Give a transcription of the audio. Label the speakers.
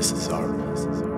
Speaker 1: This is our.